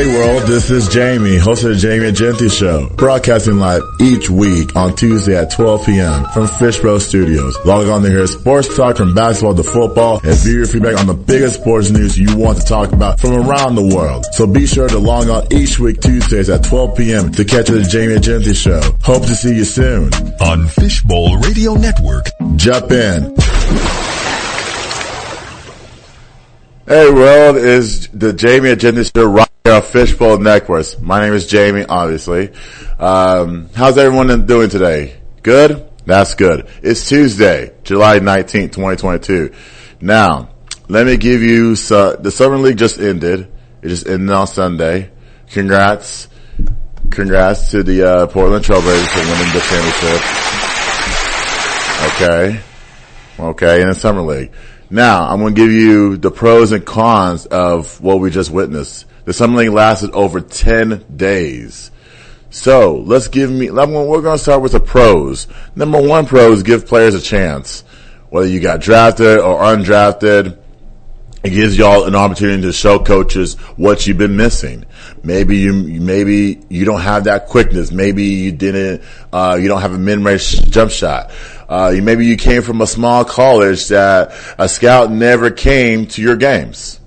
Hey world, this is Jamie, host of the Jamie and Genty Show, broadcasting live each week on Tuesday at 12 p.m. from Fishbowl Studios. Log on to hear sports talk from basketball to football and view your feedback on the biggest sports news you want to talk about from around the world. So be sure to log on each week Tuesdays at 12 p.m. to catch the Jamie and Genty Show. Hope to see you soon on Fishbowl Radio Network. Jump in. Hey world, is the Jamie and Genty Show on Fishbowl Networks. My name is Jamie, obviously. Um, how's everyone doing today? Good? That's good. It's Tuesday, July 19th, 2022. Now, let me give you, so, the Summer League just ended. It just ended on Sunday. Congrats. Congrats to the, uh, Portland Trailblazers for winning the championship. Okay. Okay, in the Summer League. Now, I'm going to give you the pros and cons of what we just witnessed. The Summer League lasted over 10 days. So, let's give me, we're going to start with the pros. Number one pro is give players a chance. Whether you got drafted or undrafted, it gives y'all an opportunity to show coaches what you've been missing. Maybe you, maybe you don't have that quickness. Maybe you didn't, uh, you don't have a mid-range jump shot. Uh, maybe you came from a small college that a scout never came to your games.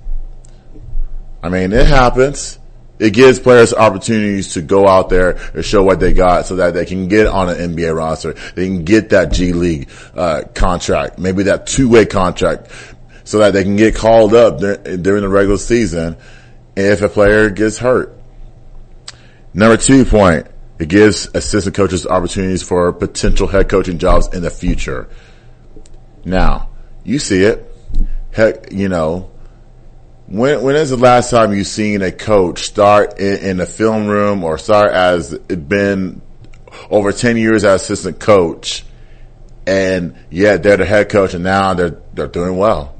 I mean, it happens. It gives players opportunities to go out there and show what they got so that they can get on an NBA roster. They can get that G League, uh, contract, maybe that two-way contract so that they can get called up during the regular season if a player gets hurt. Number two point, it gives assistant coaches opportunities for potential head coaching jobs in the future. Now, you see it. Heck, you know, when when is the last time you seen a coach start in, in the film room or start as been over ten years as assistant coach, and yet they're the head coach and now they're they're doing well.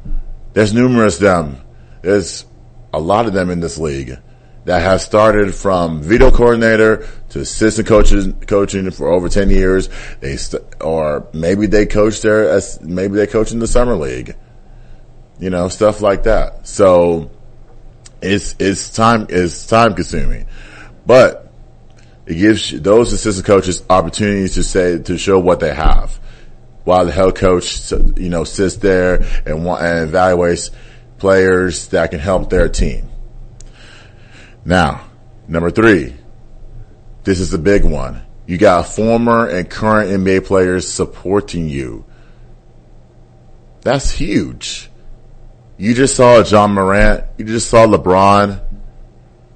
There's numerous them. There's a lot of them in this league that have started from video coordinator to assistant coaches coaching for over 10 years. They, st- or maybe they coach there as, maybe they coach in the summer league. You know, stuff like that. So it's, it's time, it's time consuming, but it gives those assistant coaches opportunities to say, to show what they have while the head coach, you know, sits there and, and evaluates players that can help their team. Now, number three, this is the big one. You got former and current NBA players supporting you. That's huge. You just saw John Morant. You just saw LeBron.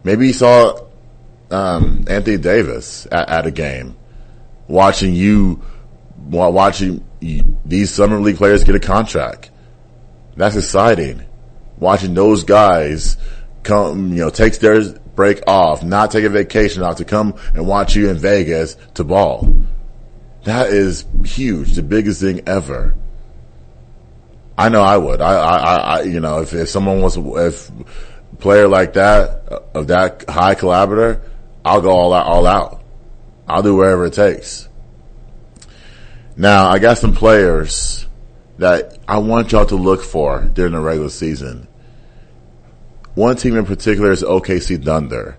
Maybe you saw um, Anthony Davis at, at, a game, watching you, watching these summer league players get a contract. That's exciting. Watching those guys come, you know, takes their break off, not take a vacation off to come and watch you in Vegas to ball. That is huge, the biggest thing ever. I know I would. I, I, I you know, if, if someone wants, if player like that, of that high collaborator, I'll go all out, all out. I'll do wherever it takes. Now, I got some players that I want y'all to look for during the regular season. One team in particular is OKC Thunder.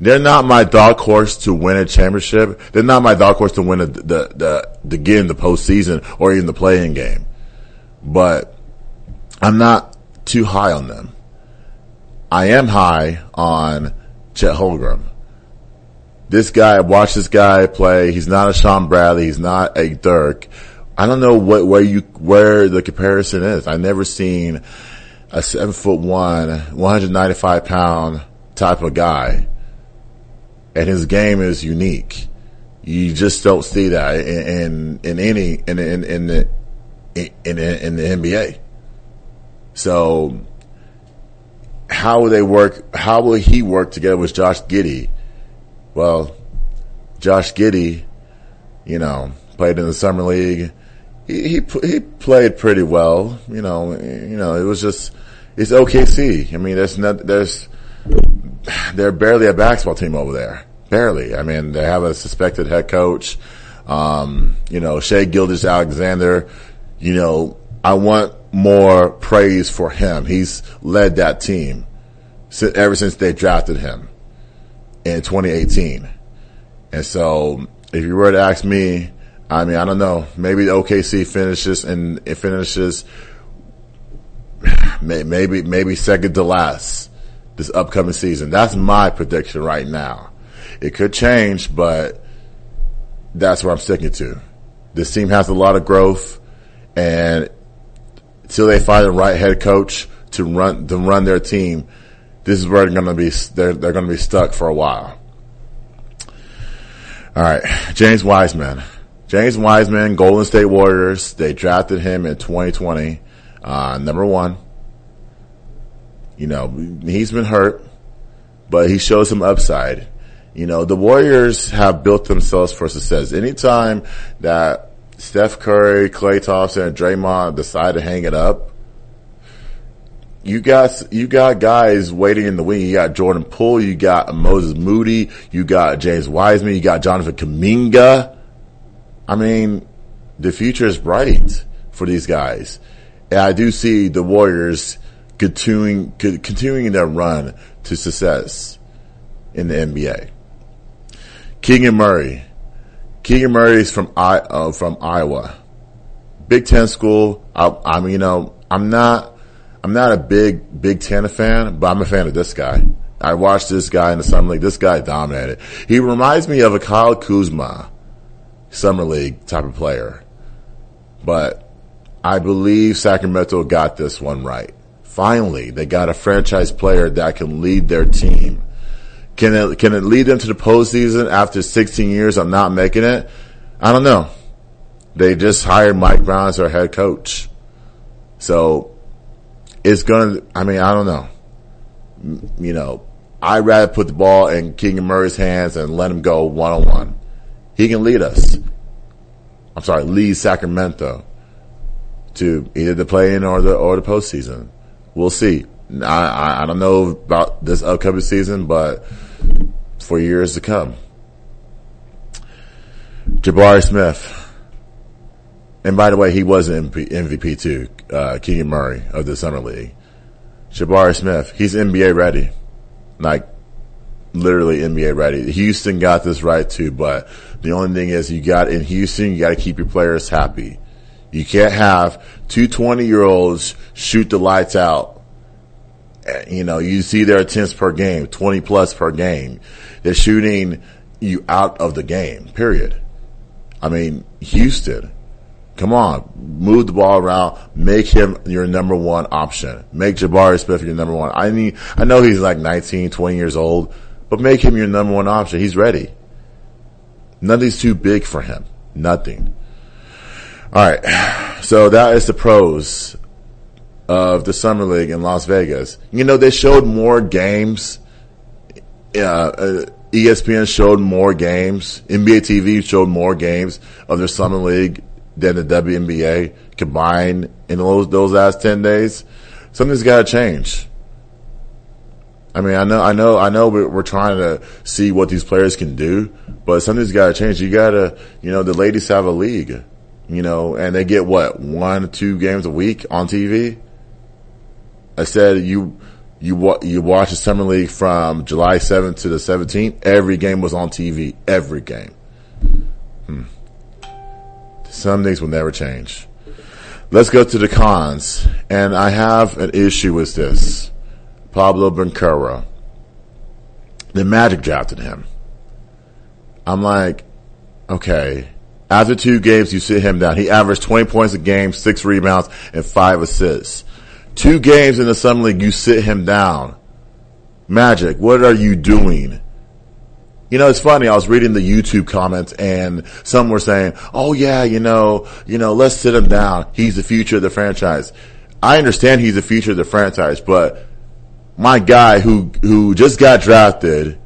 They're not my dark horse to win a championship. They're not my dark horse to win a, the, the, the get in the postseason or even the playing game. But I'm not too high on them. I am high on Chet Holmgren. This guy, watch this guy play. He's not a Shawn Bradley. He's not a Dirk. I don't know what, where you, where the comparison is. I've never seen a seven foot one, 195 pound type of guy. And his game is unique. You just don't see that in, in, in any, in, in, in the, in, in, in the NBA. So how will they work? How will he work together with Josh Giddey? Well, Josh Giddey, you know, played in the summer league. He, he, he played pretty well. You know, you know, it was just, it's OKC. I mean, there's not, there's, they're barely a basketball team over there. Barely. I mean, they have a suspected head coach. Um, you know, Shai Gilgeous-Alexander, you know, I want more praise for him. He's led that team. ever since they drafted him in 2018. And so, if you were to ask me, I mean, I don't know. Maybe OKC finishes and it finishes maybe maybe second to last this upcoming season. That's my prediction right now. It could change, but that's where I'm sticking to. This team has a lot of growth, and until they find the right head coach to run to run their team, this is where they're going to be. They're they're going to be stuck for a while. All right, James Wiseman. James Wiseman, Golden State Warriors. They drafted him in 2020, uh, number one. You know, he's been hurt, but he shows some upside. You know, the Warriors have built themselves for success. Anytime that Steph Curry, Klay Thompson, and Draymond decide to hang it up, you got you got guys waiting in the wing. You got Jordan Poole, you got Moses Moody, you got James Wiseman, you got Jonathan Kuminga. I mean, the future is bright for these guys, and I do see the Warriors continuing continuing their run to success in the NBA. Keegan Murray. Keegan Murray is from I uh, from Iowa, Big Ten school. I, I mean, you know, I'm not I'm not a big Big Ten fan, but I'm a fan of this guy. I watched this guy in the summer league. This guy dominated. He reminds me of a Kyle Kuzma summer league type of player, but I believe Sacramento got this one right. Finally, they got a franchise player that can lead their team can it, can it lead them to the postseason after 16 years of not making it? I don't know. They just hired Mike Brown as their head coach. So it's going to, I mean, I don't know. You know, I'd rather put the ball in Keegan Murray's hands and let him go one on one. He can lead us. I'm sorry, lead Sacramento to either the play in or the, or the postseason. We'll see. I, I don't know about this upcoming season, but for years to come. Jabari Smith. And by the way, he was an MVP too, uh, Keegan Murray of the Summer League. Jabari Smith, he's NBA ready. Like, literally NBA ready. Houston got this right too, but the only thing is you got in Houston, you got to keep your players happy. You can't have two 20 year olds shoot the lights out you know, you see their attempts per game, 20 plus per game. They're shooting you out of the game, period. I mean, Houston, come on, move the ball around, make him your number one option. Make Jabari Smith your number one. I mean, I know he's like 19, 20 years old, but make him your number one option. He's ready. Nothing's too big for him. Nothing. All right. So that is the pros of the Summer League in Las Vegas. You know, they showed more games. Uh, uh, ESPN showed more games. NBA TV showed more games of their Summer League than the WNBA combined in those, those last 10 days. Something's got to change. I mean, I know, I know, I know we're, we're, trying to see what these players can do, but something's got to change. You got to, you know, the ladies have a league, you know, and they get what, one, two games a week on TV? I said you you you watch the summer league from July 7th to the 17th. Every game was on TV. Every game. Hmm. Some things will never change. Let's go to the cons, and I have an issue with this. Paolo Banchero. The Magic drafted him. I'm like, okay. After two games, you sit him down. He averaged 20 points a game, six rebounds, and five assists. Two games in the Summer League, you sit him down. Magic, what are you doing? You know, it's funny. I was reading the YouTube comments and some were saying, "Oh yeah, you know, you know, let's sit him down. He's the future of the franchise." I understand he's the future of the franchise, but my guy who who just got drafted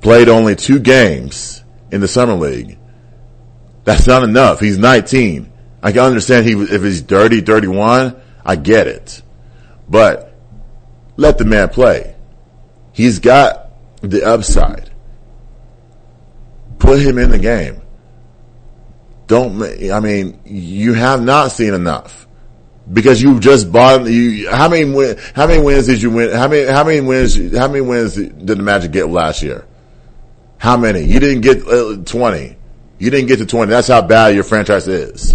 played only two games in the summer league. That's not enough. He's 19. I can understand he if he's dirty, 31. I get it. But let the man play. He's got the upside. Put him in the game. Don't, I mean, you have not seen enough. because you just bought you. How many How many wins did you win? How many? How many wins? How many wins did the Magic get last year? How many? You didn't get uh, twenty. You didn't get to twenty. That's how bad your franchise is.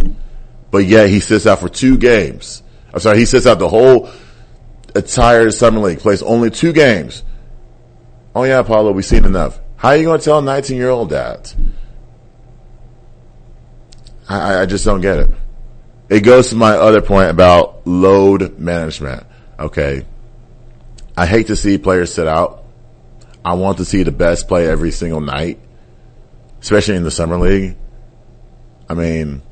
But yet he sits out for two games. I'm sorry, he sits out the whole entire summer league. Plays only two games. Oh yeah, Paolo, we've seen enough. How are you going to tell a 19 year old that? I, I just don't get it. It goes to my other point about load management. Okay. I hate to see players sit out. I want to see the best play every single night, especially in the summer league. I mean,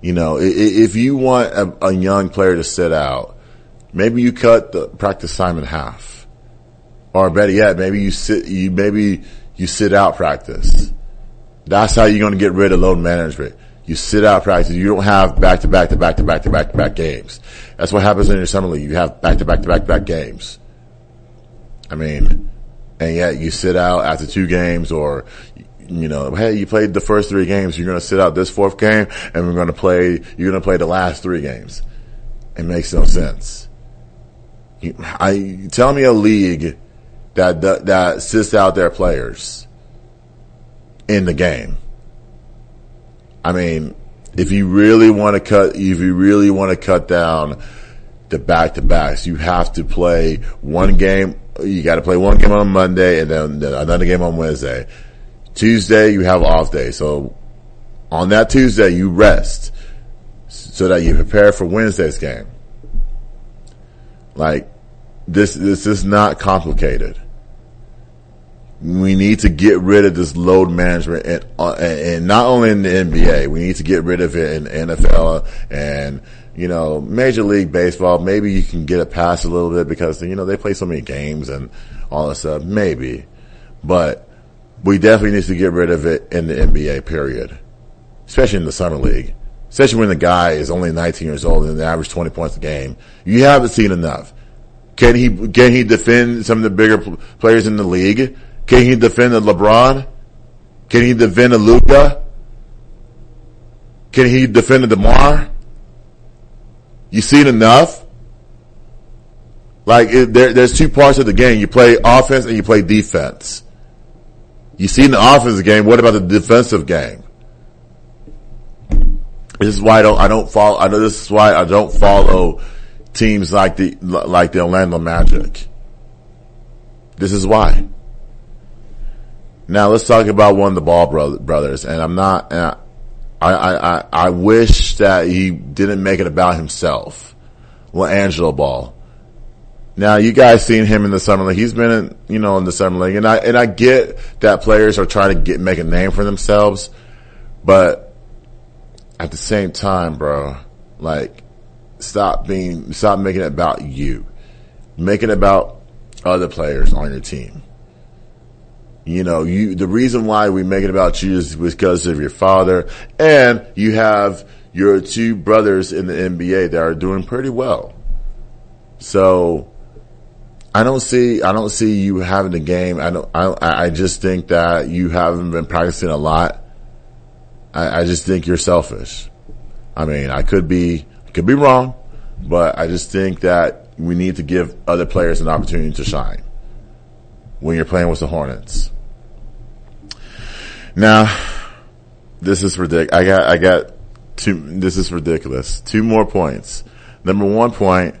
you know, if you want a, a young player to sit out, maybe you cut the practice time in half. Or better yet, maybe you sit, you, maybe you sit out practice. That's how you're going to get rid of load management. You sit out practice. You don't have back to back to back to back to back to back games. That's what happens in your summer league. You have back to back to back to back games. I mean, and yet you sit out after two games or, you know, hey, you played the first three games. You're going to sit out this fourth game and we're going to play, you're going to play the last three games. It makes no sense. I, tell me a league that, that, that sits out their players in the game. I mean, if you really want to cut, if you really want to cut down the back to backs, you have to play one game. You got to play one game on Monday and then another game on Wednesday. Tuesday, you have off day. So on that Tuesday, you rest so that you prepare for Wednesday's game. Like this, this is not complicated we need to get rid of this load management and, uh, and not only in the NBA, we need to get rid of it in NFL and, you know, Major League Baseball. Maybe you can get it past a little bit because, you know, they play so many games and all that stuff. Maybe. But we definitely need to get rid of it in the NBA period. Especially in the summer league. Especially when the guy is only 19 years old and the average 20 points a game. You haven't seen enough. Can he, can he defend some of the bigger players in the league? Can he defend a LeBron? Can he defend a Luka? Can he defend a DeMar? You seen enough? Like it, there, there's two parts of the game. You play offense and you play defense. You see in the offensive game. What about the defensive game? This is why I don't. I don't follow. I know this is why I don't follow teams like the like the Orlando Magic. This is why. Now let's talk about one of the Ball brothers, and I'm not. And I, I, I, I wish that he didn't make it about himself. Well, Angelo Ball. Now you guys seen him in the summer league. He's been in, you know, in the summer league, and I and I get that players are trying to get make a name for themselves, but at the same time, bro, like stop being stop making it about you. Make it about other players on your team. You know, you, the reason why we make it about you is because of your father and you have your two brothers in the NBA that are doing pretty well. So I don't see, I don't see you having the game. I don't, I, I just think that you haven't been practicing a lot. I, I just think you're selfish. I mean, I could be, could be wrong, but I just think that we need to give other players an opportunity to shine when you're playing with the Hornets. Now, this is ridiculous. I got, I got two, this is ridiculous. Two more points. Number one point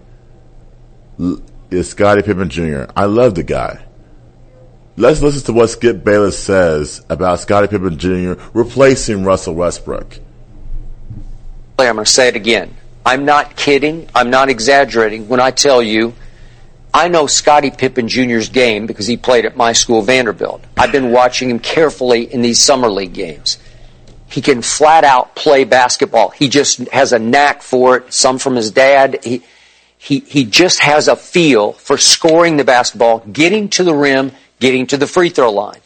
is Scottie Pippen Jr. I love the guy. Let's listen to what Skip Bayless says about Scottie Pippen Jr. replacing Russell Westbrook. I'm going to say it again. I'm not kidding. I'm not exaggerating when I tell you I know Scottie Pippen Jr.'s game because he played at my school, Vanderbilt. I've been watching him carefully in these summer league games. He can flat out play basketball. He just has a knack for it, some from his dad. He, he, he just has a feel for scoring the basketball, getting to the rim, getting to the free throw line.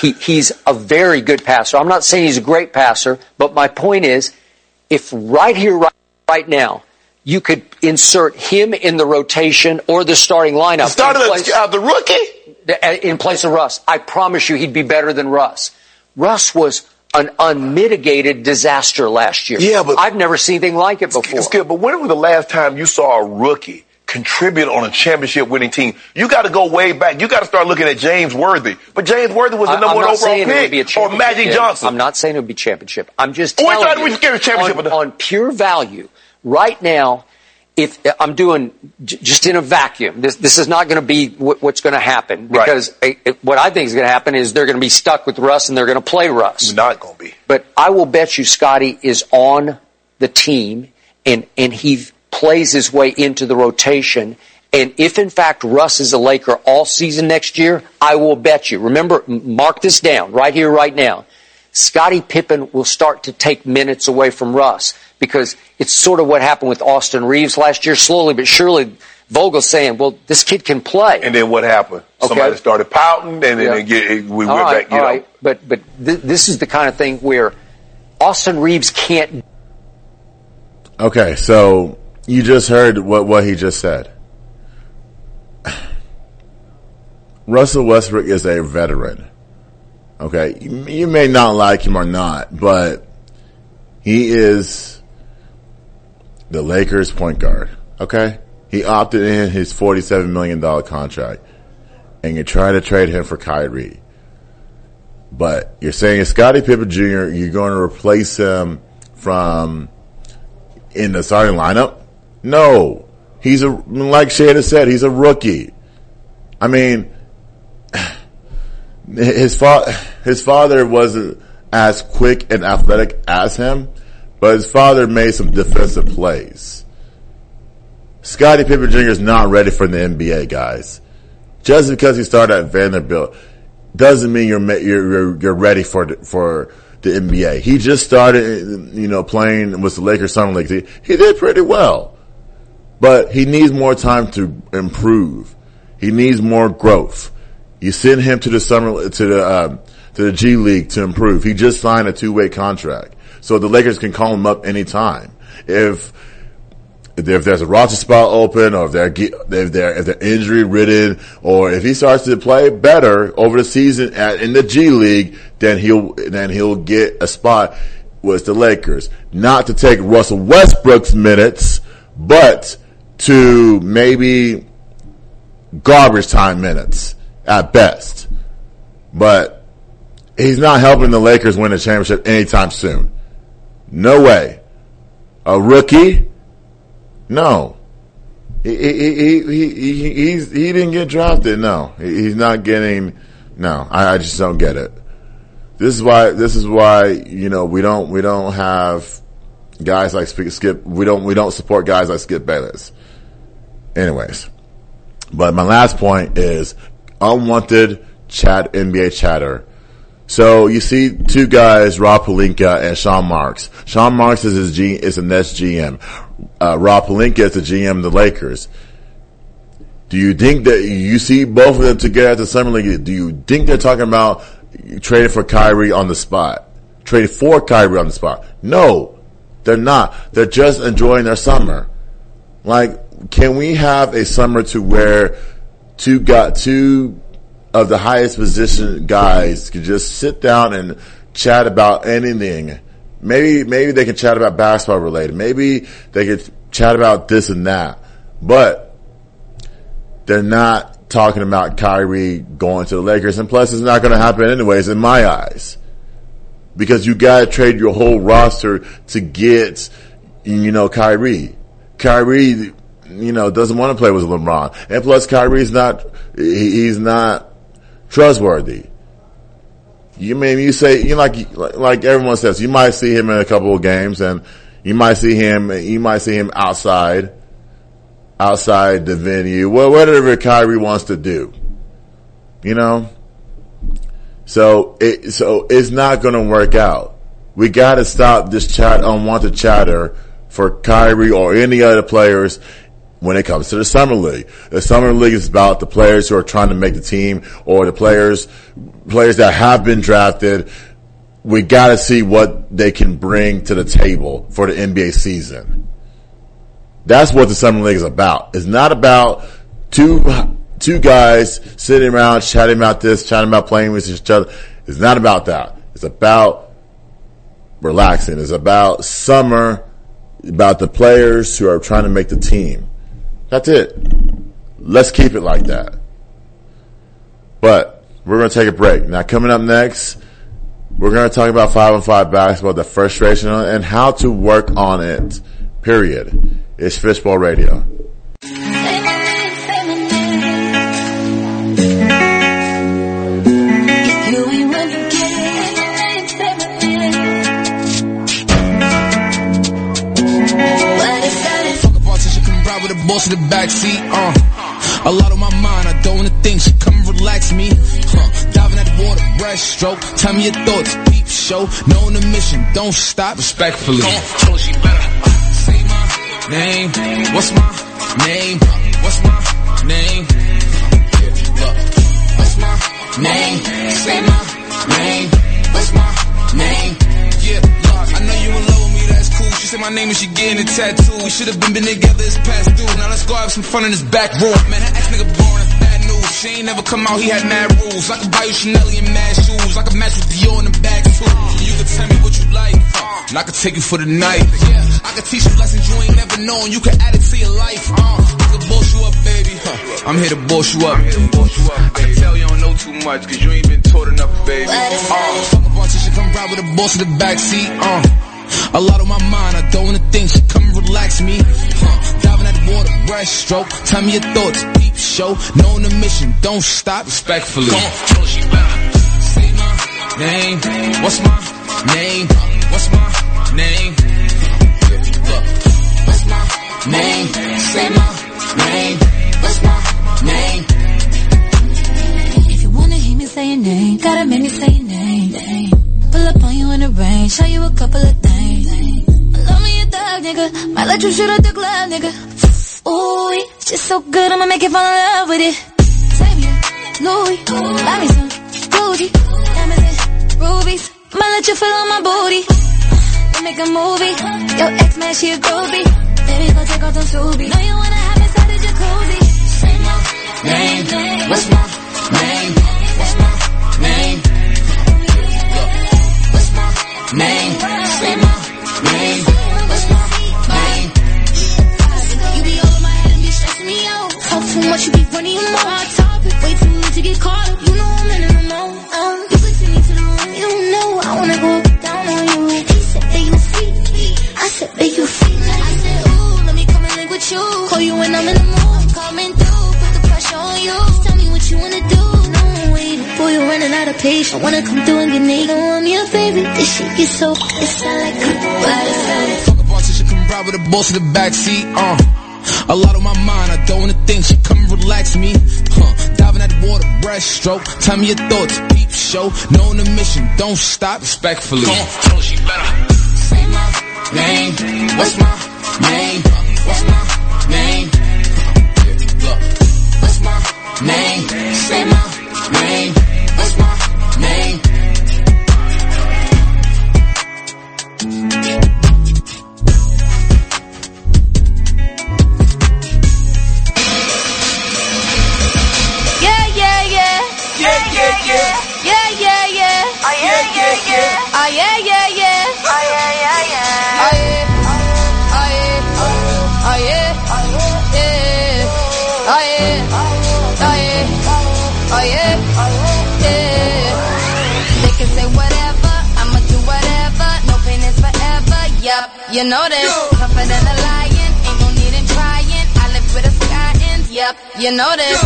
He, he's a very good passer. I'm not saying he's a great passer, but my point is, if right here, right, right now, you could insert him in the rotation or the starting lineup. Started place, uh, the rookie in place of Russ. I promise you, he'd be better than Russ. Russ was an unmitigated disaster last year. Yeah, but- I've never seen anything like it before. Skip, but when was the last time you saw a rookie contribute on a championship winning team? You got to go way back. You got to start looking at James Worthy. But James Worthy was the I- number one overall saying it would be a pick. Or Magic. Johnson. I'm not saying it would be championship. I'm just telling you we scared of championship on, on pure value. Right now, if I'm doing j- just in a vacuum, this this is not going to be what, what's going to happen Right. because eh, eh, what I think is going to happen is they're going to be stuck with Russ and they're going to play Russ. Not going to be. But I will bet you Scottie is on the team and, and he plays his way into the rotation. And if in fact Russ is a Laker all season next year, I will bet you. Remember, mark this down right here, right now. Scottie Pippen will start to take minutes away from Russ because it's sort of what happened with Austin Reaves last year. Slowly but surely, Vogel's saying, well, this kid can play. And then what happened? Okay. Somebody started pouting, and then Yeah. get, we All went right, back. You all know, right. But but th- this is the kind of thing where Austin Reaves can't. Okay, so you just heard what, what he just said. Russell Westbrook is a veteran. Okay, you, you may not like him or not, but he is the Lakers point guard. Okay, he opted in his forty-seven million dollar contract, and you try to trade him for Kyrie. But you're saying Scottie Pippen Jr. You're going to replace him from in the starting lineup? No. He's a, like Shada said, he's a rookie. I mean, his fa- his father wasn't as quick and athletic as him, but his father made some defensive plays. Scottie Pippen Jr. is not ready for the NBA, guys. Just because he started at Vanderbilt doesn't mean you're you're you're, ready for the, for the NBA. He just started, you know, playing with the Lakers Summer League. He, he did pretty well, but he needs more time to improve. He needs more growth. You send him to the summer to the um, to the G League to improve. He just signed a two way contract, so the Lakers can call him up anytime if if there's a roster spot open, or if they're if they're if they're injury ridden, or if he starts to play better over the season at, in the G League, then he'll then he'll get a spot with the Lakers. Not to take Russell Westbrook's minutes, but to maybe garbage time minutes at best. But he's not helping the Lakers win a championship anytime soon. No way. A rookie no. He, he, he, he, he, he's, he didn't get drafted. No. He's not getting, no. I, I just don't get it. This is why, this is why, you know, we don't, we don't have guys like Skip we don't, we don't support guys like Skip Bayless. Anyways. But my last point is unwanted chat, NBA chatter. So you see two guys, Rob Pelinka and Sean Marks. Sean Marks is his G, is the Nets GM. Uh, Rob Pelinka is the GM of the Lakers. Do you think that you see both of them together at the summer league? Do you think they're talking about trading for Kyrie on the spot? Trading for Kyrie on the spot? No, they're not. They're just enjoying their summer. Like, can we have a summer to where two got two of the highest position guys could just sit down and chat about anything. Maybe, maybe they can chat about basketball related. Maybe they could chat about this and that, but they're not talking about Kyrie going to the Lakers. And plus it's not going to happen anyways in my eyes because you got to trade your whole roster to get, you know, Kyrie. Kyrie, you know, doesn't want to play with LeBron. And plus Kyrie's not, he's not trustworthy. You mean you say you know, like like everyone says you might see him in a couple of games and you might see him you might see him outside outside the venue. Well whatever Kyrie wants to do you know? So it so it's not going to work out. We got to stop this chat unwanted chatter for Kyrie or any other players when it comes to the summer league. The summer league is about the players who are trying to make the team or the players, players that have been drafted. We gotta see what they can bring to the table for the NBA season. That's what the summer league is about. It's not about two, two guys sitting around chatting about this, chatting about playing with each other. It's not about that. It's about relaxing. It's about summer, about the players who are trying to make the team. That's it. Let's keep it like that. But we're going to take a break. Now, coming up next, we're going to talk about five on five basketball, the frustration and how to work on it. Period. It's Fishbowl Radio. Boss in the backseat, uh. A lot on my mind, I don't wanna think, she come and relax me, huh. Diving at the water, breaststroke, tell me your thoughts, peep show, knowing the mission, don't stop, respectfully. Don't she better. Say my name, what's my name, what's my name, what's my name, say my name, what's my name, yeah, I know you in love with me, that's cool, she said my name and she getting a tattoo, we should've been, been together, it's past due, now let's go have some fun in this back room, man, that ex nigga boring, that's bad news, she ain't never come out, he had mad rules, I could buy you Chanel and mad shoes, I could match with Dior in the back too, you could tell me what you like, and I could take you for the night, yeah, I could teach you lessons you ain't never known, you could add it to your life, uh, I could boss you up, baby, huh. I'm here to boss you up, I can tell you don't know too much, cause you ain't been taught enough, baby, uh, fuck a of shit, come ride with a boss in the backseat, uh, a lot on my mind, I don't wanna think, she come and relax me. Huh. Diving at the water, breaststroke, tell me your thoughts, peep show, knowing the mission, don't stop, respectfully. Don't she better say my name, what's my name, what's my name, look, what's my name, say my name, what's my name. If you wanna hear me say your name, gotta make me say your name. name. Pull up on you in the rain, show you a couple of things. Love me a thug, nigga. Might let you shoot at the club, nigga. Ooh, it's just so good, I'ma make you fall in love with it. Savior, Louis, buy me some Gucci, diamonds and rubies. Might let you feel on my booty. We make a movie. Yo, ex man, she a groovy. Baby, go take off them Subies. Know you wanna have inside the jacuzzi. Say my Name, what's my name, what's my name, what's my name, running your mouth. Hot topic, way too late to get caught up. You know I'm in the know. Um, you could take me to the room, you don't know. I wanna go down on you. He said that you freak, I said that you freak. I said, ooh, let me come and link with you. Call you when I'm in the mood. I'm coming through, put the pressure on you. Just tell me what you wanna do. No, waiting. Boy, you're running out of patience. I wanna come through and get naked. Know I'm your favorite. This shit gets so, it sound like a Fuck a boss, she come ride with the boss in the backseat, uh. A lot on my mind, I don't wanna think, she come and relax me, huh. Diving at the water, breaststroke, tell me your thoughts, peep show, knowing the mission, don't stop, respectfully. Don't she better. Say my name, what's my name, what's my name, You know this. Tougher than a lion. Ain't no need in trying. I live with a sky ends. Yup. You know this.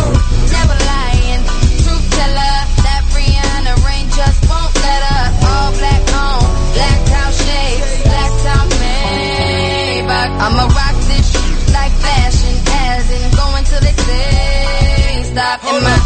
Never lying. Truth teller. That Rihanna rain just won't let her. All black on. Black house shades. Black top Maybach. I'ma rock this shit like fashion. As in going till they say stop. And my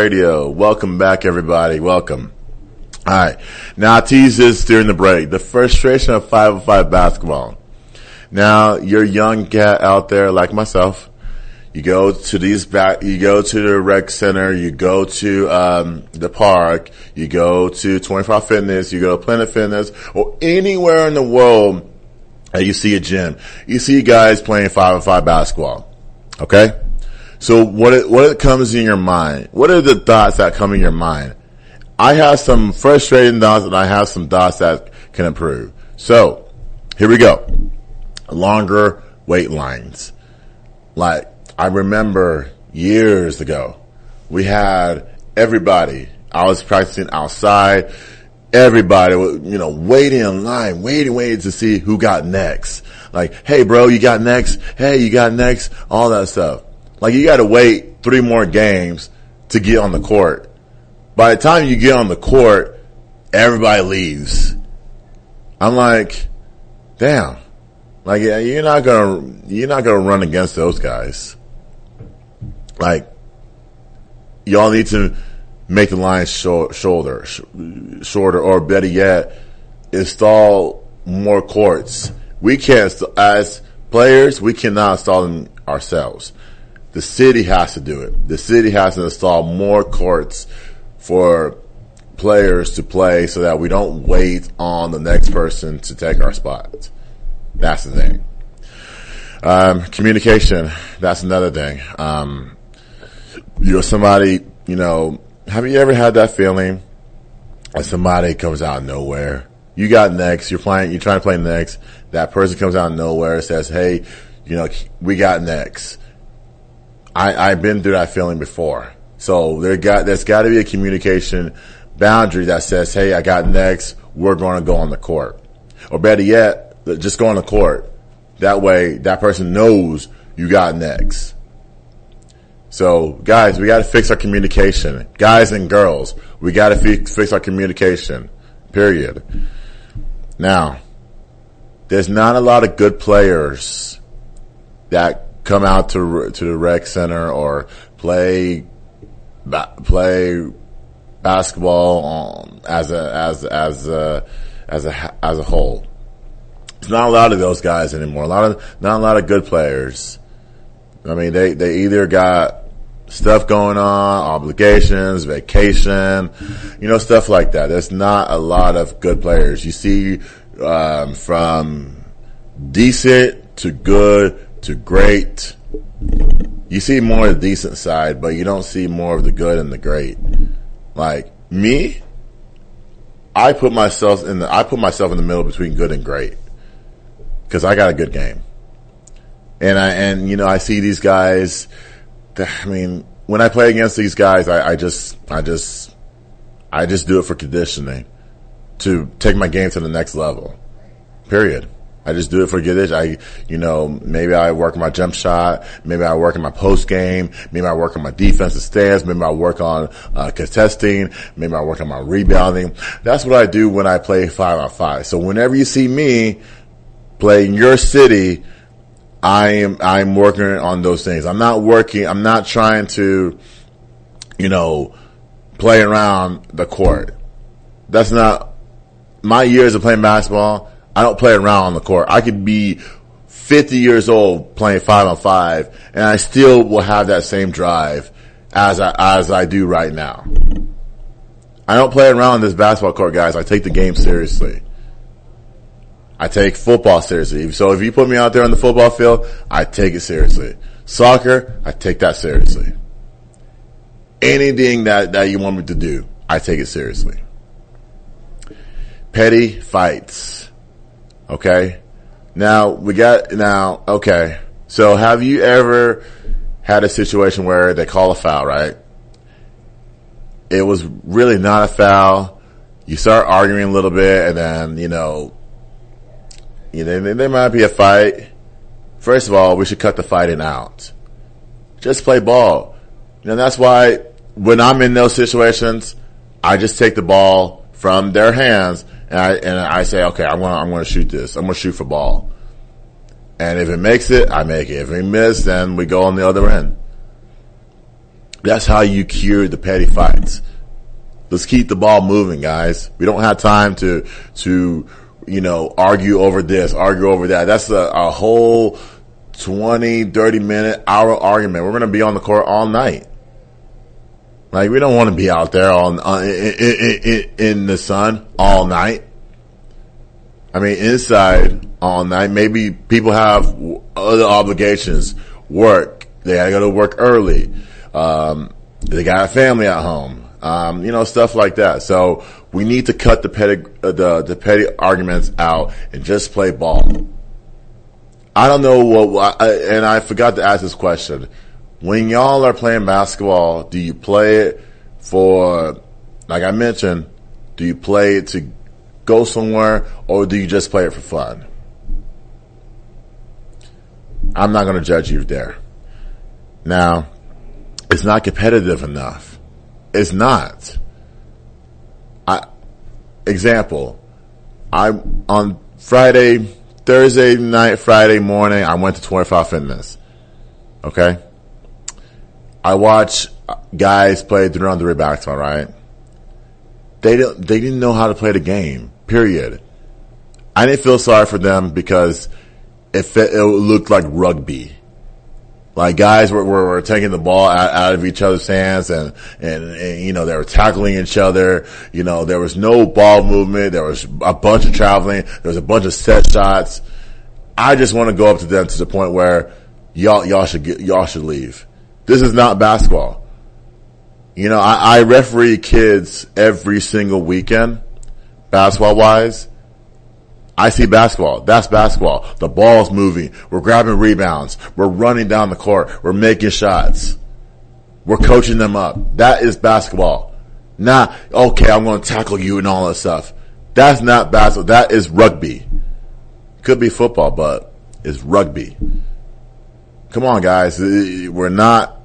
Radio. Welcome back, everybody. Welcome. All right. Now, I teased this during the break. The frustration of 505 basketball. Now, you're a young cat out there like myself. You go to these back, you go to the rec center, you go to, um, the park, you go to 25 Fitness, you go to Planet Fitness, or anywhere in the world that you see a gym. You see guys playing 505 basketball. Okay? So what it, what it comes in your mind? What are the thoughts that come in your mind? I have some frustrating thoughts and I have some thoughts that can improve. So here we go. Longer wait lines. Like I remember years ago, we had everybody. I was practicing outside. Everybody was, you know, waiting in line, waiting, waiting to see who got next. Like, hey bro, you got next. Hey, you got next. All that stuff. Like you gotta wait three more games to get on the court. By the time you get on the court, everybody leaves. I'm like, damn. Like yeah, you're not gonna you're not gonna run against those guys. Like y'all need to make the line shoulder sh- shorter, or better yet, install more courts. We can't as players we cannot install them ourselves. The city has to do it. The city has to install more courts for players to play so that we don't wait on the next person to take our spot. That's the thing. Um, communication. That's another thing. Um, you're somebody, you know, have you ever had that feeling that somebody comes out of nowhere? You got next, you're playing, you're trying to play next. That person comes out of nowhere, says, Hey, you know, we got next. I, I've been through that feeling before. So there got, there's got to be a communication boundary that says, Hey, I got next. We're going to go on the court. Or better yet, just go on the court. That way that person knows you got next. So guys, we got to fix our communication. Guys and girls, we got to fix, fix our communication. Period. Now, there's not a lot of good players that come out to to the rec center or play ba- play basketball um, as a as as a as a as a whole. It's not a lot of those guys anymore. A lot of not a lot of good players. I mean, they they either got stuff going on, obligations, vacation, you know, stuff like that. There's not a lot of good players. You see um, from decent to good to great. You see more of the decent side, but you don't see more of the good and the great. Like me, I put myself in the I put myself in the middle between good and great because I got a good game, and I and you know I see these guys. I mean, when I play against these guys, I, I just I just I just do it for conditioning to take my game to the next level. Period. I just do it for condition. I, you know, maybe I work my jump shot. Maybe I work on my post game. Maybe I work on my defensive stance. Maybe I work on uh, contesting. Maybe I work on my rebounding. That's what I do when I play five on five. So whenever you see me play in your city, I am I'm working on those things. I'm not working. I'm not trying to, you know, play around the court. That's not my years of playing basketball. I don't play around on the court. I could be 50 years old playing five on five, and I still will have that same drive as I, as I do right now. I don't play around on this basketball court, guys. I take the game seriously. I take football seriously. So if you put me out there on the football field, I take it seriously. Soccer, I take that seriously. Anything that, that you want me to do, I take it seriously. Petty fights. Okay? Now, we got, now, okay. So have you ever had a situation where they call a foul, right? It was really not a foul. You start arguing a little bit and then, you know, you know, there might be a fight. First of all, we should cut the fighting out. Just play ball. You know, that's why when I'm in those situations, I just take the ball from their hands and I, and I say, okay, I'm to, I'm to shoot this. I'm to shoot for ball. And if it makes it, I make it. If we miss, then we go on the other end. That's how you cure the petty fights. Let's keep the ball moving, guys. We don't have time to, to, you know, argue over this, argue over that. That's a, a whole 20, 30 minute, hour argument. We're to be on the court all night. Like, we don't want to be out there on, uh, in the sun all night. I mean, inside all night. Maybe people have other obligations, work. They gotta go to work early. Um, they got a family at home. Um, you know, stuff like that. So we need to cut the petty, uh, the, the petty arguments out and just play ball. I don't know what, and I forgot to ask this question. When y'all are playing basketball, do you play it for, like I mentioned, do you play it to go somewhere or do you just play it for fun? I'm not going to judge you there. Now, it's not competitive enough. It's not. I, example, I, on Friday, Thursday night, Friday morning, I went to 25 Fitness. Okay? I watch guys play during the basketball, right? They didn't, they didn't know how to play the game, period. I didn't feel sorry for them because it, it looked like rugby. Like guys were, were, were taking the ball out, out, of each other's hands and, and, and, you know, they were tackling each other. You know, there was no ball movement. There was a bunch of traveling. There was a bunch of set shots. I just want to go up to them to the point where y'all, y'all should get, y'all should leave. This is not basketball. You know, I, I referee kids every single weekend, basketball wise. I see basketball. That's basketball. The ball's moving. We're grabbing rebounds. We're running down the court. We're making shots. We're coaching them up. That is basketball. Not, okay, I'm going to tackle you and all that stuff. That's not basketball. That is rugby. Could be football, but it's rugby. Come on, guys. We're not,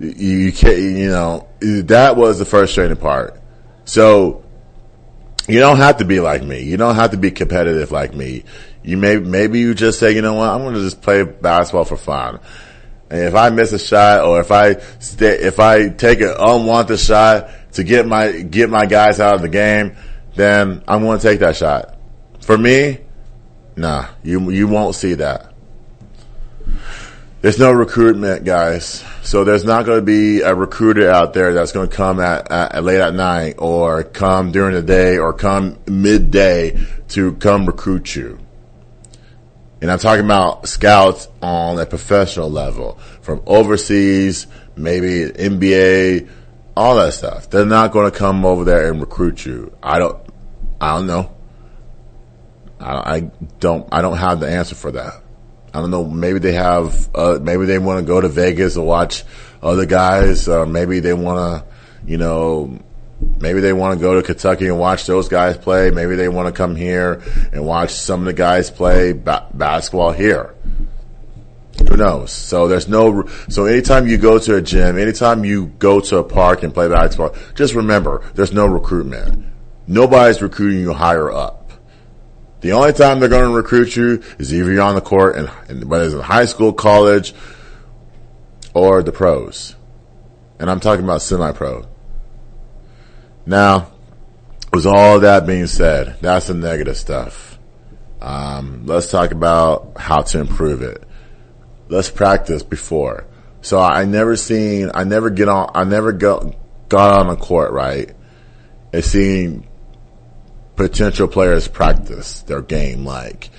you can't, you know, that was the frustrating part. So, you don't have to be like me. You don't have to be competitive like me. You may, maybe you just say, you know what, I'm going to just play basketball for fun. And if I miss a shot or if I stay, if I take an unwanted shot to get my, get my guys out of the game, then I'm going to take that shot. For me, nah, you, you won't see that. There's no recruitment, guys. So there's not going to be a recruiter out there that's going to come at, at, late at night or come during the day or come midday to come recruit you. And I'm talking about scouts on a professional level from overseas, maybe NBA, all that stuff. They're not going to come over there and recruit you. I don't, I don't know. I, I don't, I don't have the answer for that. I don't know. Maybe they have. Uh, maybe they want to go to Vegas and watch other guys, or maybe they want to, you know, maybe they want to go to Kentucky and watch those guys play. Maybe they want to come here and watch some of the guys play ba- basketball here. Who knows? So there's no. So anytime you go to a gym, anytime you go to a park and play basketball, just remember there's no recruitment. Nobody's recruiting you higher up. The only time they're going to recruit you is either you're on the court and, and whether it's in high school, college, or the pros. And I'm talking about semi-pro. Now, with all that being said, that's the negative stuff. Um, let's talk about how to improve it. Let's practice before. So I never seen, I never get on, I never go, got on the court, right? And seeing potential players practice their game like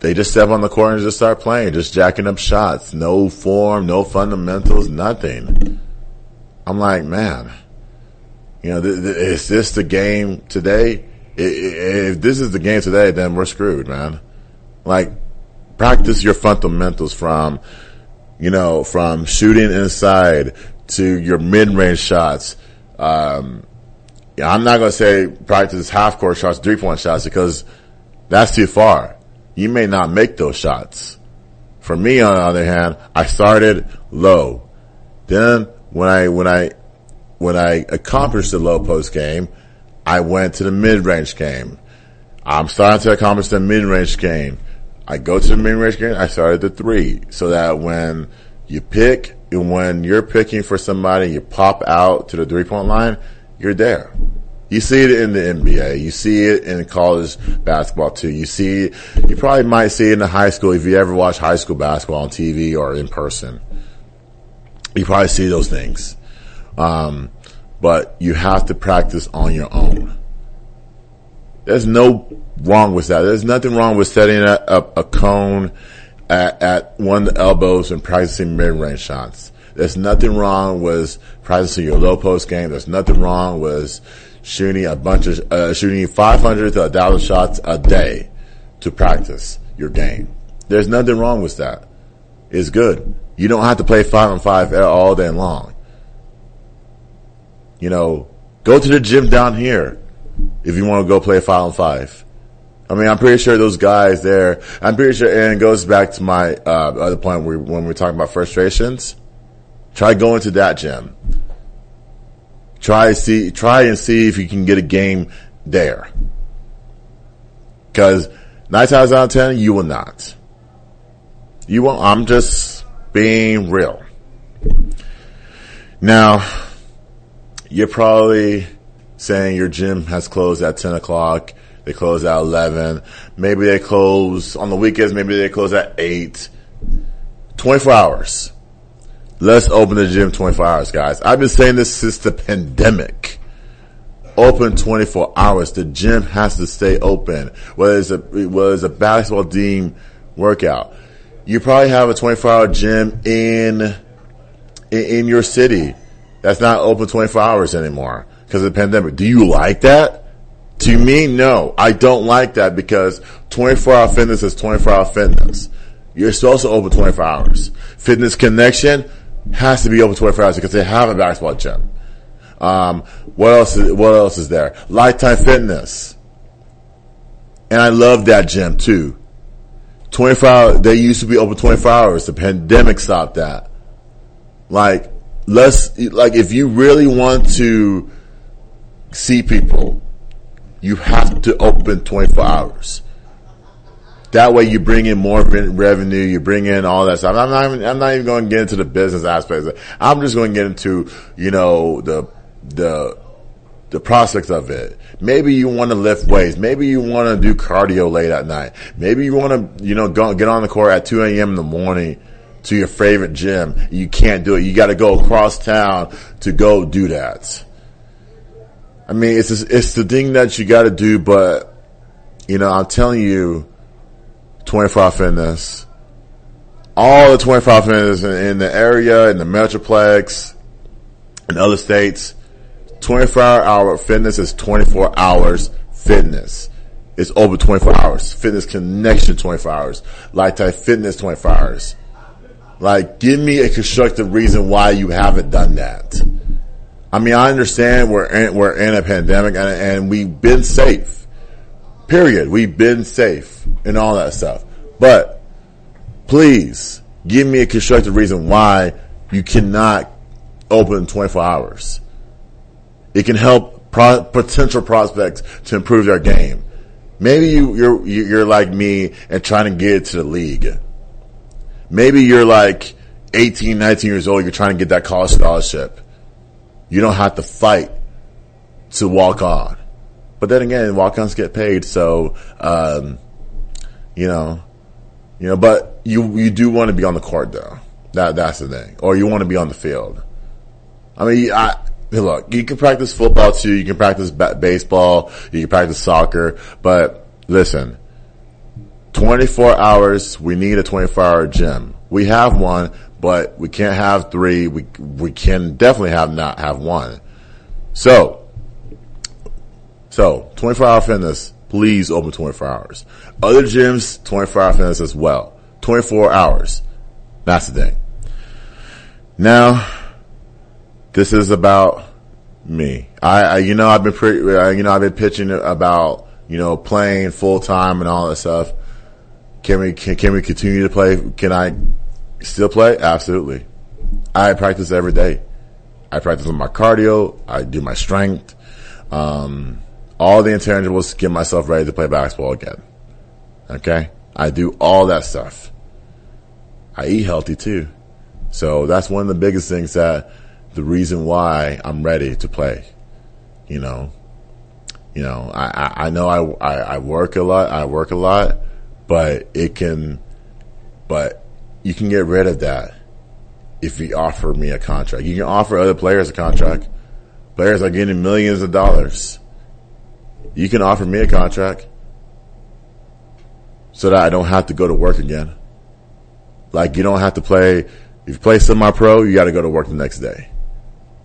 they just step on the court and just start playing, just jacking up shots. No form, no fundamentals, nothing. I'm like, man, you know, th- th- is this the game today? If this is the game today, then we're screwed, man. Like, practice your fundamentals from, you know, from shooting inside to your mid-range shots. Um, yeah, I'm not going to say practice half court shots, three point shots because that's too far. You may not make those shots. For me, on the other hand, I started low. Then when I, when I, when I accomplished the low post game, I went to the mid range game. I'm starting to accomplish the mid range game. I go to the mid range game, I started the three so that when you pick and when you're picking for somebody, you pop out to the three point line, you're there. You see it in the NBA. You see it in college basketball too. You see, you probably might see it in the high school if you ever watch high school basketball on TV or in person. You probably see those things. Um, but you have to practice on your own. There's no wrong with that. There's nothing wrong with setting up a cone at, at one of the elbows and practicing mid-range shots. There's nothing wrong with practicing your low post game. There's nothing wrong with shooting a bunch of, uh, shooting 500 to 1,000 shots a day to practice your game. There's nothing wrong with that. It's good. You don't have to play five on five all day long. You know, go to the gym down here if you want to go play five on five. I mean, I'm pretty sure those guys there, I'm pretty sure, and it goes back to my, uh, other point where, when we're talking about frustrations. Try going to that gym. Try see, try and see if you can get a game there. Cause nine times out of ten, you will not. You won't, I'm just being real. Now, you're probably saying your gym has closed at 10 o'clock. They close at 11. Maybe they close on the weekends. Maybe they close at 8. 24 hours. Let's open the gym 24 hours, guys. I've been saying this since the pandemic. Open 24 hours. The gym has to stay open. Whether it's a, whether it's a basketball team workout. You probably have a 24 hour gym in, in, in your city that's not open 24 hours anymore because of the pandemic. Do you like that? To me, no. I don't like that because 24 hour fitness is 24 hour fitness. You're supposed to open 24 hours. Fitness Connection has to be open 24 hours because they have a basketball gym. Um, what else? Is, what else is there? Lifetime Fitness, and I love that gym too. 24 hours. They used to be open 24 hours. The pandemic stopped that. Like, let's like if you really want to see people, you have to open 24 hours. That way you bring in more revenue, you bring in all that stuff. I'm not even, I'm not even going to get into the business aspects. I'm just going to get into, you know, the, the, the prospects of it. Maybe you want to lift weights. Maybe you want to do cardio late at night. Maybe you want to, you know, go, get on the court at 2 a.m. in the morning to your favorite gym. You can't do it. You got to go across town to go do that. I mean, it's it's the thing that you got to do, but you know, I'm telling you, 24 hour fitness, all the 24 hour fitness in, in the area, in the metroplex, in other states, 24 hour fitness is 24 hours fitness. It's over 24 hours. Fitness connection 24 hours. Lifetime fitness 24 hours. Like, give me a constructive reason why you haven't done that. I mean, I understand we're in, we're in a pandemic and, and we've been safe. Period. We've been safe and all that stuff. But please give me a constructive reason why you cannot open 24 hours. It can help pro- potential prospects to improve their game. Maybe you, you're, you're like me and trying to get to the league. Maybe you're like 18, 19 years old. You're trying to get that college scholarship. You don't have to fight to walk on. But then again, walk-ons get paid, so um, you know, you know. But you you do want to be on the court though. That that's the thing. Or you want to be on the field. I mean, I look. You can practice football too. You can practice ba- baseball. You can practice soccer. But listen, 24 hours. We need a 24 hour gym. We have one, but we can't have three. We we can definitely have not have one. So, so 24 hour fitness. Please open 24 hours. Other gyms, 24 hour fitness as well. 24 hours. That's the thing. Now, this is about me. I, I you know, I've been pretty, uh, you know, I've been pitching about, you know, playing full time and all that stuff. Can we, can, can we continue to play? Can I still play? Absolutely. I practice every day. I practice on my cardio. I do my strength. Um, all the intangibles to get myself ready to play basketball again. Okay. I do all that stuff. I eat healthy too. So that's one of the biggest things that the reason why I'm ready to play. You know, you know, I, I, I know I, I, I work a lot, I work a lot, but it can, but you can get rid of that if you offer me a contract. You can offer other players a contract. Players are getting millions of dollars. You can offer me a contract so that I don't have to go to work again. Like you don't have to play. If you play semi-pro, you got to go to work the next day.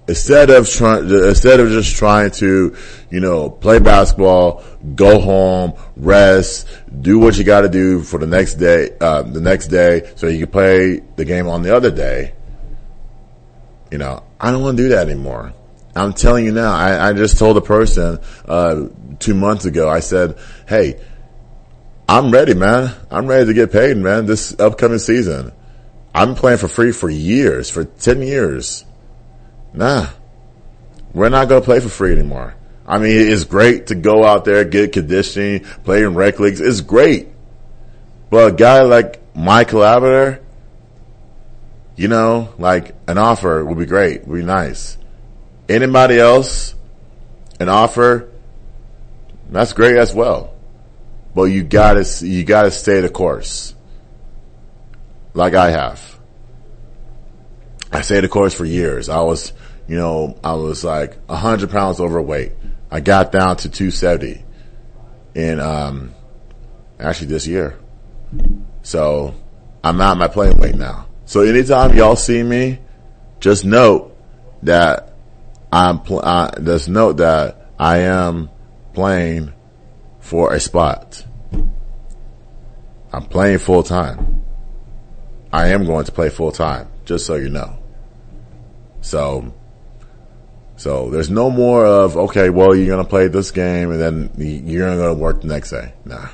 Instead of trying, instead of just trying to, you know, play basketball, go home, rest, do what you got to do for the next day, uh, the next day, so you can play the game on the other day. You know, I don't want to do that anymore. I'm telling you now. I, I just told a person uh, two months ago. I said, "Hey, I'm ready, man. I'm ready to get paid, man. This upcoming season. I'm playing for free for years, for 10 years. Nah. We're not going to play for free anymore. I mean, it's great to go out there, get conditioning, play in rec leagues. It's great. But a guy like my collaborator, you know, like an offer would be great, would be nice. Anybody else, an offer, that's great as well. But you gotta, you gotta stay the course. Like I have. I stayed the course for years. I was, you know, I was like hundred pounds overweight. I got down to 270 in, um, actually this year. So I'm at my playing weight now. So anytime y'all see me, just note that I'm, pl- uh, just note that I am playing for a spot. I'm playing full time. I am going to play full time, just so you know. So, so there's no more of, okay, well, you're going to play this game and then you're going to work the next day. Nah.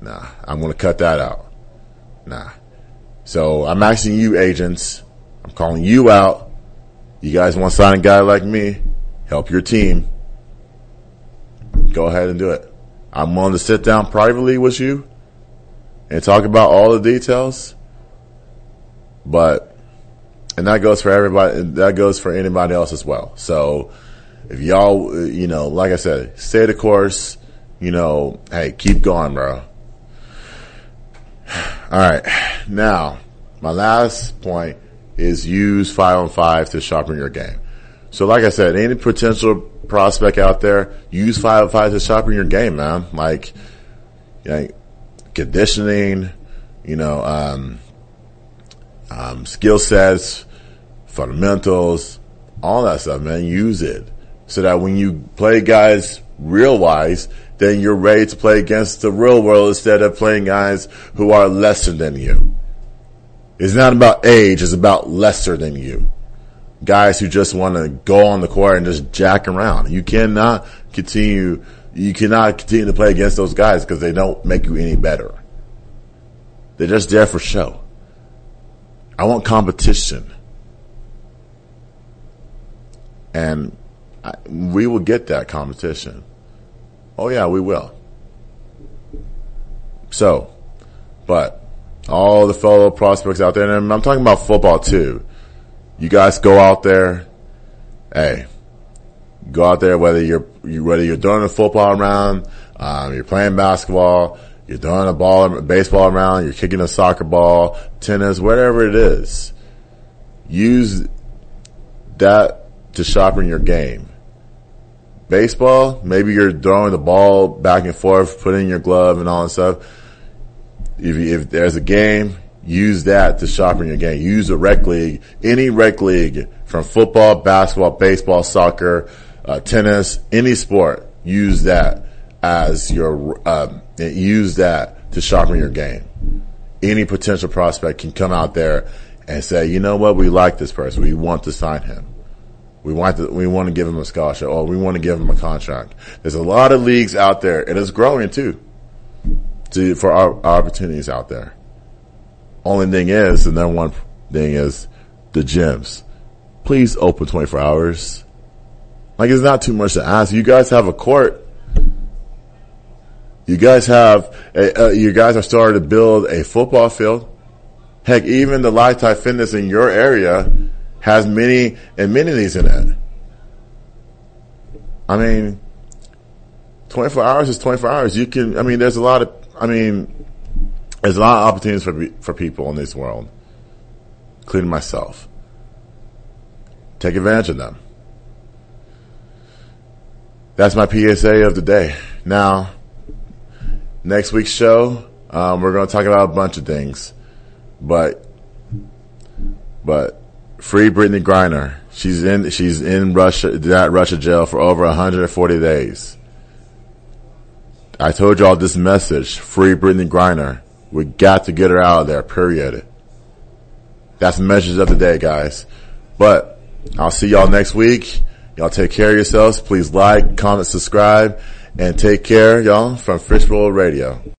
Nah. I'm going to cut that out. Nah. So I'm asking you agents, I'm calling you out. You guys want to sign a guy like me, help your team. Go ahead and do it. I'm willing to sit down privately with you and talk about all the details. But, and that goes for everybody, that goes for anybody else as well. So if y'all, you know, like I said, stay the course, you know, hey, keep going, bro. All right. Now, my last point is use five on five to sharpen your game. So like I said, any potential prospect out there, use five on five to sharpen your game, man. Like, conditioning, you know, um, um, skill sets, fundamentals, all that stuff, man. Use it so that when you play guys real wise, then you're ready to play against the real world instead of playing guys who are lesser than you. It's not about age, it's about lesser than you. Guys who just want to go on the court and just jack around. You cannot continue, you cannot continue to play against those guys because they don't make you any better. They're just there for show. I want competition. And I, we will get that competition. Oh yeah, we will. So, but all the fellow prospects out there, and I'm talking about football too. You guys go out there. Hey, go out there whether you're whether you're doing a football round, um, you're playing basketball. You're throwing a ball, baseball around, you're kicking a soccer ball, tennis, whatever it is. Use that to sharpen your game. Baseball, maybe you're throwing the ball back and forth, putting your glove and all that stuff. If, if there's a game, use that to sharpen your game. Use a rec league, any rec league from football, basketball, baseball, soccer, uh, tennis, any sport. Use that as your, um, use that to sharpen your game. Any potential prospect can come out there and say, you know what, we like this person. We want to sign him. We want to, we want to give him a scholarship or we want to give him a contract. There's a lot of leagues out there and it's growing too to, for our, our opportunities out there. Only thing is, the number one thing is the gyms. Please open 24 hours. Like it's not too much to ask. You guys have a court. You guys have, a, uh, you guys are starting to build a football field. Heck, even the Lifetime Fitness in your area has many amenities in it. I mean, 24 hours is 24 hours. You can, I mean, there's a lot of, I mean, there's a lot of opportunities for, for people in this world, including myself. Take advantage of them. That's my PSA of the day. Now, next week's show, um, we're going to talk about a bunch of things, but, but free Brittney Griner. She's in, she's in Russia, that Russia jail for over 140 days. I told y'all this message, free Brittney Griner. We got to get her out of there, period. That's the message of the day, guys. But I'll see y'all next week. Y'all take care of yourselves. Please like, comment, subscribe, and take care, y'all, from Fishbowl Radio.